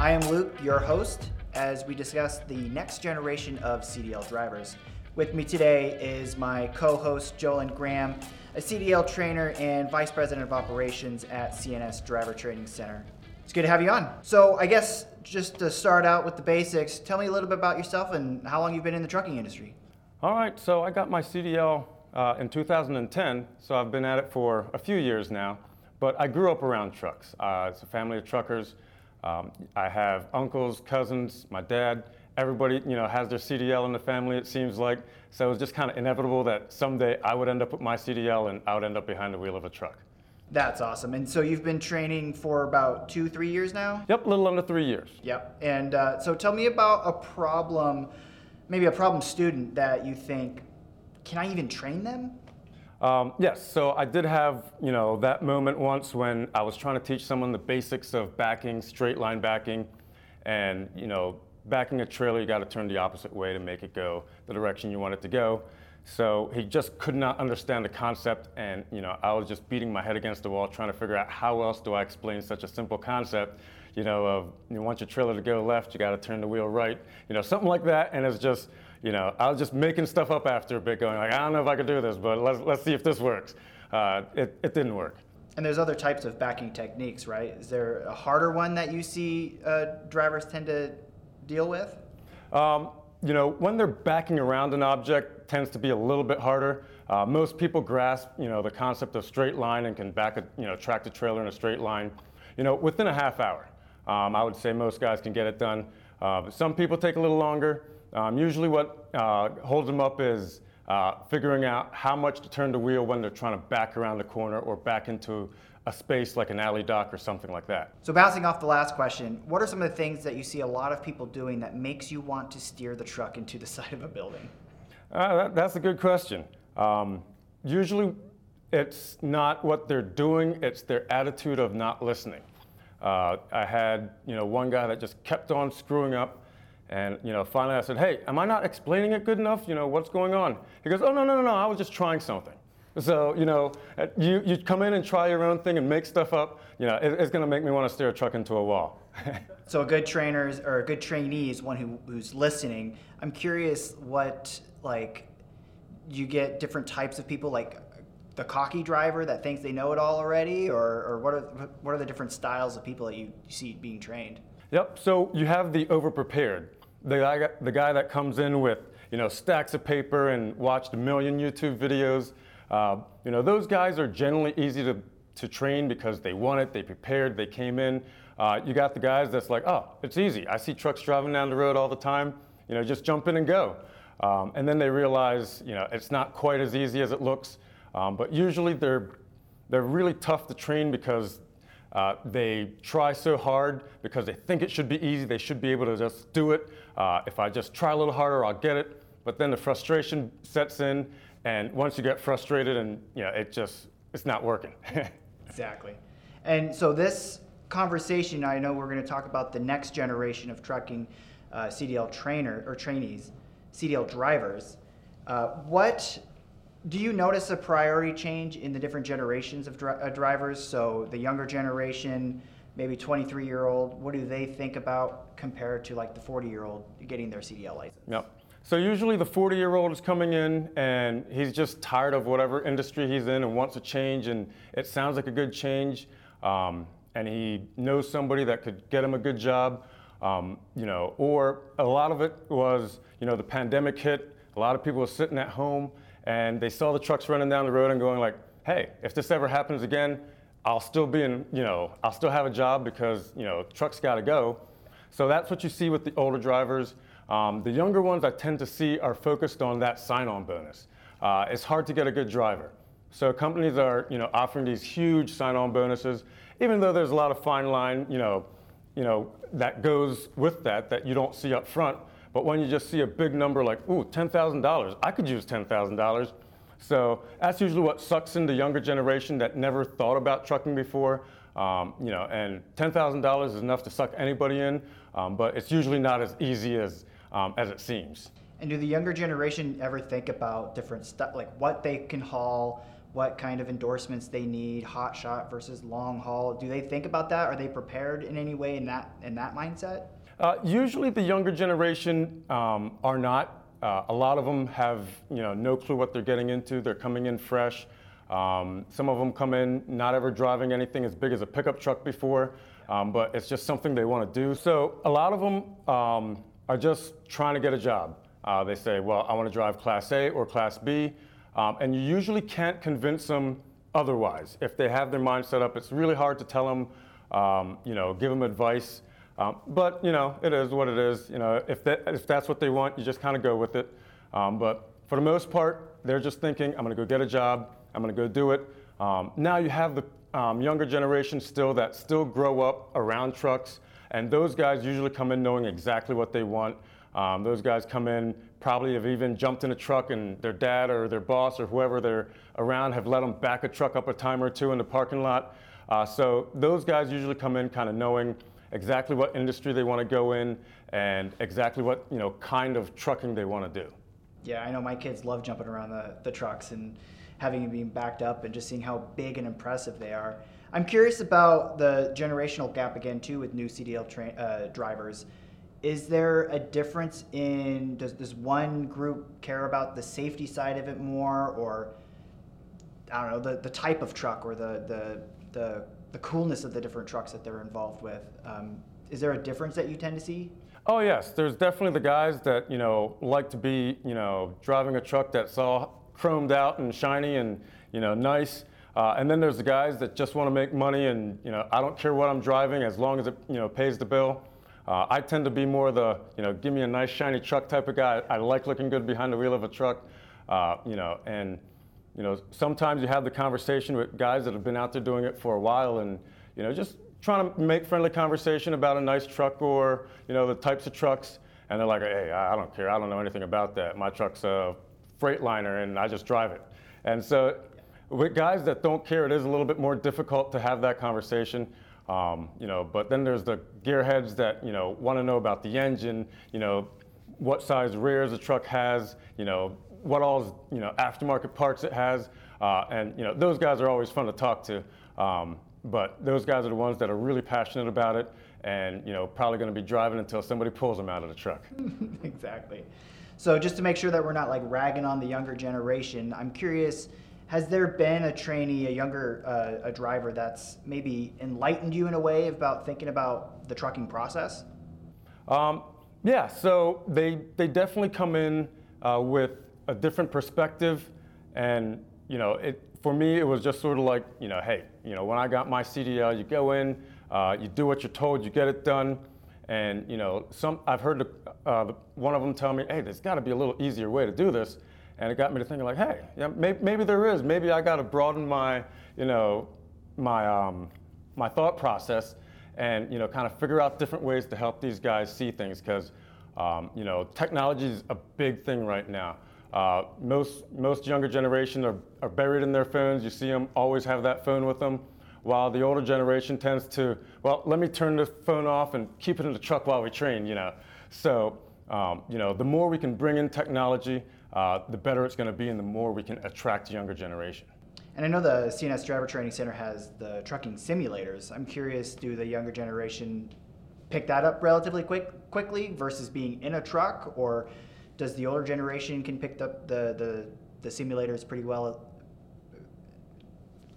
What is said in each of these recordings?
I am Luke, your host, as we discuss the next generation of CDL drivers. With me today is my co host, Jolyn Graham, a CDL trainer and vice president of operations at CNS Driver Training Center. It's good to have you on. So, I guess just to start out with the basics, tell me a little bit about yourself and how long you've been in the trucking industry. All right, so I got my CDL uh, in 2010, so I've been at it for a few years now. But I grew up around trucks. Uh, it's a family of truckers. Um, I have uncles, cousins, my dad. Everybody, you know, has their CDL in the family. It seems like so. It was just kind of inevitable that someday I would end up with my CDL and I would end up behind the wheel of a truck. That's awesome. And so you've been training for about two, three years now? Yep, a little under three years. Yep. And uh, so tell me about a problem, maybe a problem student that you think, can I even train them? Um, yes, so I did have, you know, that moment once when I was trying to teach someone the basics of backing, straight line backing, and, you know, backing a trailer, you got to turn the opposite way to make it go the direction you want it to go. So he just could not understand the concept, and you know, I was just beating my head against the wall trying to figure out how else do I explain such a simple concept, you know, of you want your trailer to go left, you got to turn the wheel right, you know, something like that, and it's just, you know, I was just making stuff up after a bit, going like, I don't know if I could do this, but let's let's see if this works. Uh, it it didn't work. And there's other types of backing techniques, right? Is there a harder one that you see uh, drivers tend to deal with? Um, you know, when they're backing around an object, tends to be a little bit harder. Uh, most people grasp, you know, the concept of straight line and can back a, you know, track the trailer in a straight line, you know, within a half hour. Um, I would say most guys can get it done. Uh, some people take a little longer. Um, usually, what uh, holds them up is uh, figuring out how much to turn the wheel when they're trying to back around the corner or back into a space like an alley dock or something like that. So, bouncing off the last question, what are some of the things that you see a lot of people doing that makes you want to steer the truck into the side of a building? Uh, that, that's a good question. Um, usually, it's not what they're doing; it's their attitude of not listening. Uh, I had, you know, one guy that just kept on screwing up and you know, finally I said, "Hey, am I not explaining it good enough? You know, what's going on?" He goes, "Oh no, no, no, no! I was just trying something." So you know, uh, you you come in and try your own thing and make stuff up. You know, it, it's going to make me want to steer a truck into a wall. so a good trainer or a good trainee is one who, who's listening. I'm curious what like you get different types of people like the cocky driver that thinks they know it all already, or, or what are what are the different styles of people that you see being trained? Yep. So you have the overprepared the guy, the guy that comes in with you know stacks of paper and watched a million YouTube videos, uh, you know those guys are generally easy to, to train because they want it, they prepared, they came in. Uh, you got the guys that's like, oh, it's easy. I see trucks driving down the road all the time. You know, just jump in and go. Um, and then they realize, you know, it's not quite as easy as it looks. Um, but usually they're they're really tough to train because uh, they try so hard because they think it should be easy. They should be able to just do it. Uh, if I just try a little harder, I'll get it. But then the frustration sets in, and once you get frustrated, and you know, it just it's not working. exactly. And so this conversation, I know we're going to talk about the next generation of trucking uh, CDL trainer or trainees, CDL drivers. Uh, what do you notice a priority change in the different generations of dri- uh, drivers? So the younger generation, maybe 23 year old, what do they think about compared to like the 40 year old getting their CDL license? Yep. So usually the 40 year old is coming in and he's just tired of whatever industry he's in and wants a change and it sounds like a good change. Um, and he knows somebody that could get him a good job. Um, you know, or a lot of it was, you know, the pandemic hit. A lot of people were sitting at home and they saw the trucks running down the road and going like, hey, if this ever happens again, I'll still be in, you know, I'll still have a job because, you know, trucks got to go. So that's what you see with the older drivers. Um, the younger ones I tend to see are focused on that sign-on bonus. Uh, it's hard to get a good driver. So companies are, you know, offering these huge sign-on bonuses, even though there's a lot of fine line, you know, you know, that goes with that that you don't see up front. But when you just see a big number like, ooh, $10,000, I could use $10,000. So that's usually what sucks in the younger generation that never thought about trucking before. Um, you know, and $10,000 is enough to suck anybody in, um, but it's usually not as easy as, um, as it seems. And do the younger generation ever think about different stuff, like what they can haul, what kind of endorsements they need, hot shot versus long haul? Do they think about that? Are they prepared in any way in that in that mindset? Uh, usually, the younger generation um, are not. Uh, a lot of them have you know no clue what they're getting into. They're coming in fresh. Um, some of them come in not ever driving anything as big as a pickup truck before, um, but it's just something they want to do. So a lot of them um, are just trying to get a job. Uh, they say, well, I want to drive Class A or Class B. Um, and you usually can't convince them otherwise. If they have their mind set up, it's really hard to tell them, um, you know, give them advice. Um, but, you know, it is what it is. You know, if, that, if that's what they want, you just kind of go with it. Um, but for the most part, they're just thinking, I'm going to go get a job. I'm going to go do it. Um, now you have the um, younger generation still that still grow up around trucks. And those guys usually come in knowing exactly what they want. Um, those guys come in, probably have even jumped in a truck and their dad or their boss or whoever they're around have let them back a truck up a time or two in the parking lot. Uh, so those guys usually come in kind of knowing exactly what industry they want to go in and exactly what you know kind of trucking they want to do. Yeah, I know my kids love jumping around the, the trucks and having them being backed up and just seeing how big and impressive they are. I'm curious about the generational gap again too with new CDL tra- uh, drivers is there a difference in does does one group care about the safety side of it more or I don't know the, the type of truck or the, the the the coolness of the different trucks that they're involved with um, is there a difference that you tend to see? Oh yes. There's definitely the guys that you know like to be you know driving a truck that's all chromed out and shiny and you know nice. Uh, and then there's the guys that just want to make money and you know I don't care what I'm driving as long as it you know pays the bill. Uh, I tend to be more the, you know, give me a nice shiny truck type of guy. I like looking good behind the wheel of a truck, uh, you know, and, you know, sometimes you have the conversation with guys that have been out there doing it for a while and, you know, just trying to make friendly conversation about a nice truck or, you know, the types of trucks. And they're like, hey, I don't care. I don't know anything about that. My truck's a Freightliner and I just drive it. And so with guys that don't care, it is a little bit more difficult to have that conversation. Um, you know, but then there's the gearheads that you know want to know about the engine, you know, what size rears the truck has, you know, what all you know aftermarket parts it has, uh, and you know those guys are always fun to talk to. Um, but those guys are the ones that are really passionate about it, and you know probably going to be driving until somebody pulls them out of the truck. exactly. So just to make sure that we're not like ragging on the younger generation, I'm curious has there been a trainee, a younger uh, a driver that's maybe enlightened you in a way about thinking about the trucking process? Um, yeah, so they they definitely come in uh, with a different perspective, and you know, it for me it was just sort of like you know, hey, you know, when I got my CDL, you go in, uh, you do what you're told, you get it done, and you know, some I've heard uh, one of them tell me, hey, there's got to be a little easier way to do this. And it got me to thinking like, hey, yeah, maybe, maybe there is. Maybe I got to broaden my, you know, my, um, my thought process and, you know, kind of figure out different ways to help these guys see things because, um, you know, technology is a big thing right now. Uh, most, most younger generation are, are buried in their phones. You see them always have that phone with them, while the older generation tends to, well, let me turn the phone off and keep it in the truck while we train, you know. So, um, you know, the more we can bring in technology, uh, the better it's going to be and the more we can attract younger generation. And I know the CNS Driver Training Center has the trucking simulators. I'm curious, do the younger generation pick that up relatively quick, quickly versus being in a truck, or does the older generation can pick up the, the, the simulators pretty well?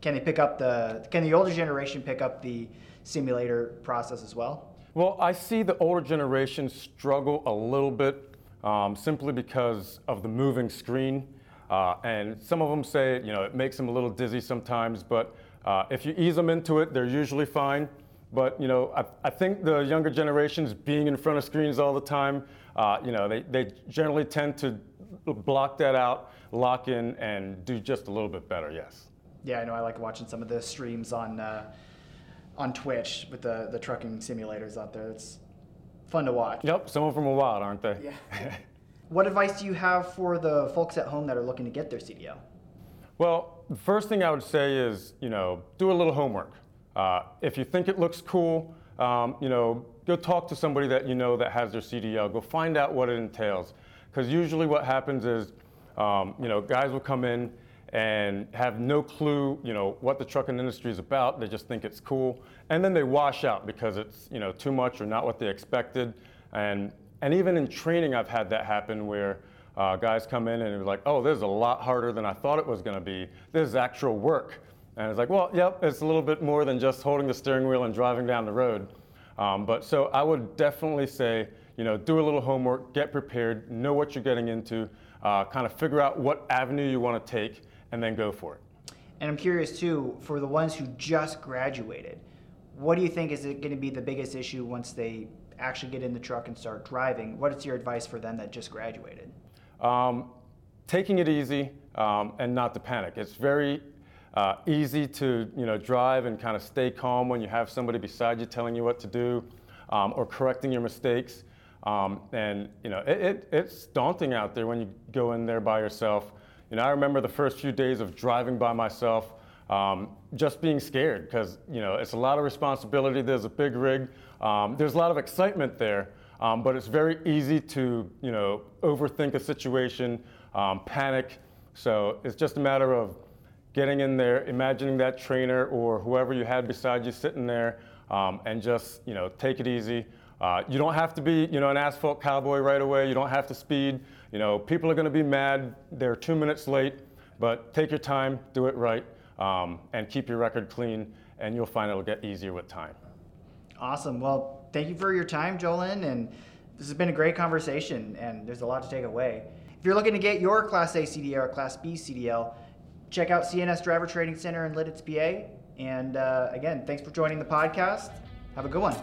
Can they pick up the, can the older generation pick up the simulator process as well? Well, I see the older generation struggle a little bit um, simply because of the moving screen. Uh, and some of them say, you know, it makes them a little dizzy sometimes, but uh, if you ease them into it, they're usually fine. But, you know, I, I, think the younger generations being in front of screens all the time, uh, you know, they, they generally tend to block that out, lock in, and do just a little bit better, yes. Yeah, I know. I like watching some of the streams on uh, on Twitch with the, the trucking simulators out there. It's fun to watch. Yep, some of them are wild, aren't they? Yeah. what advice do you have for the folks at home that are looking to get their CDL? Well, the first thing I would say is, you know, do a little homework. Uh, if you think it looks cool, um, you know, go talk to somebody that you know that has their CDL. Go find out what it entails. Because usually what happens is, um, you know, guys will come in and have no clue, you know, what the trucking industry is about. They just think it's cool, and then they wash out because it's, you know, too much or not what they expected. And and even in training, I've had that happen where uh, guys come in and they're like, "Oh, this is a lot harder than I thought it was going to be. This is actual work." And it's like, "Well, yep, it's a little bit more than just holding the steering wheel and driving down the road." Um, but so I would definitely say, you know, do a little homework, get prepared, know what you're getting into, uh, kind of figure out what avenue you want to take and then go for it. And I'm curious too, for the ones who just graduated, what do you think is going to be the biggest issue once they actually get in the truck and start driving? What is your advice for them that just graduated? Um, taking it easy um, and not to panic. It's very uh, easy to you know drive and kind of stay calm when you have somebody beside you telling you what to do um, or correcting your mistakes. Um, and you know it, it, it's daunting out there when you go in there by yourself. You know, I remember the first few days of driving by myself, um, just being scared because you know it's a lot of responsibility. There's a big rig. Um, there's a lot of excitement there, um, but it's very easy to you know overthink a situation, um, panic. So it's just a matter of getting in there, imagining that trainer or whoever you had beside you sitting there, um, and just you know take it easy. Uh, you don't have to be, you know, an asphalt cowboy right away. You don't have to speed. You know, people are going to be mad. They're two minutes late, but take your time, do it right, um, and keep your record clean, and you'll find it'll get easier with time. Awesome. Well, thank you for your time, Jolyn, and this has been a great conversation, and there's a lot to take away. If you're looking to get your Class A CDL or Class B CDL, check out CNS Driver Training Center in Lititz, PA. And uh, again, thanks for joining the podcast. Have a good one.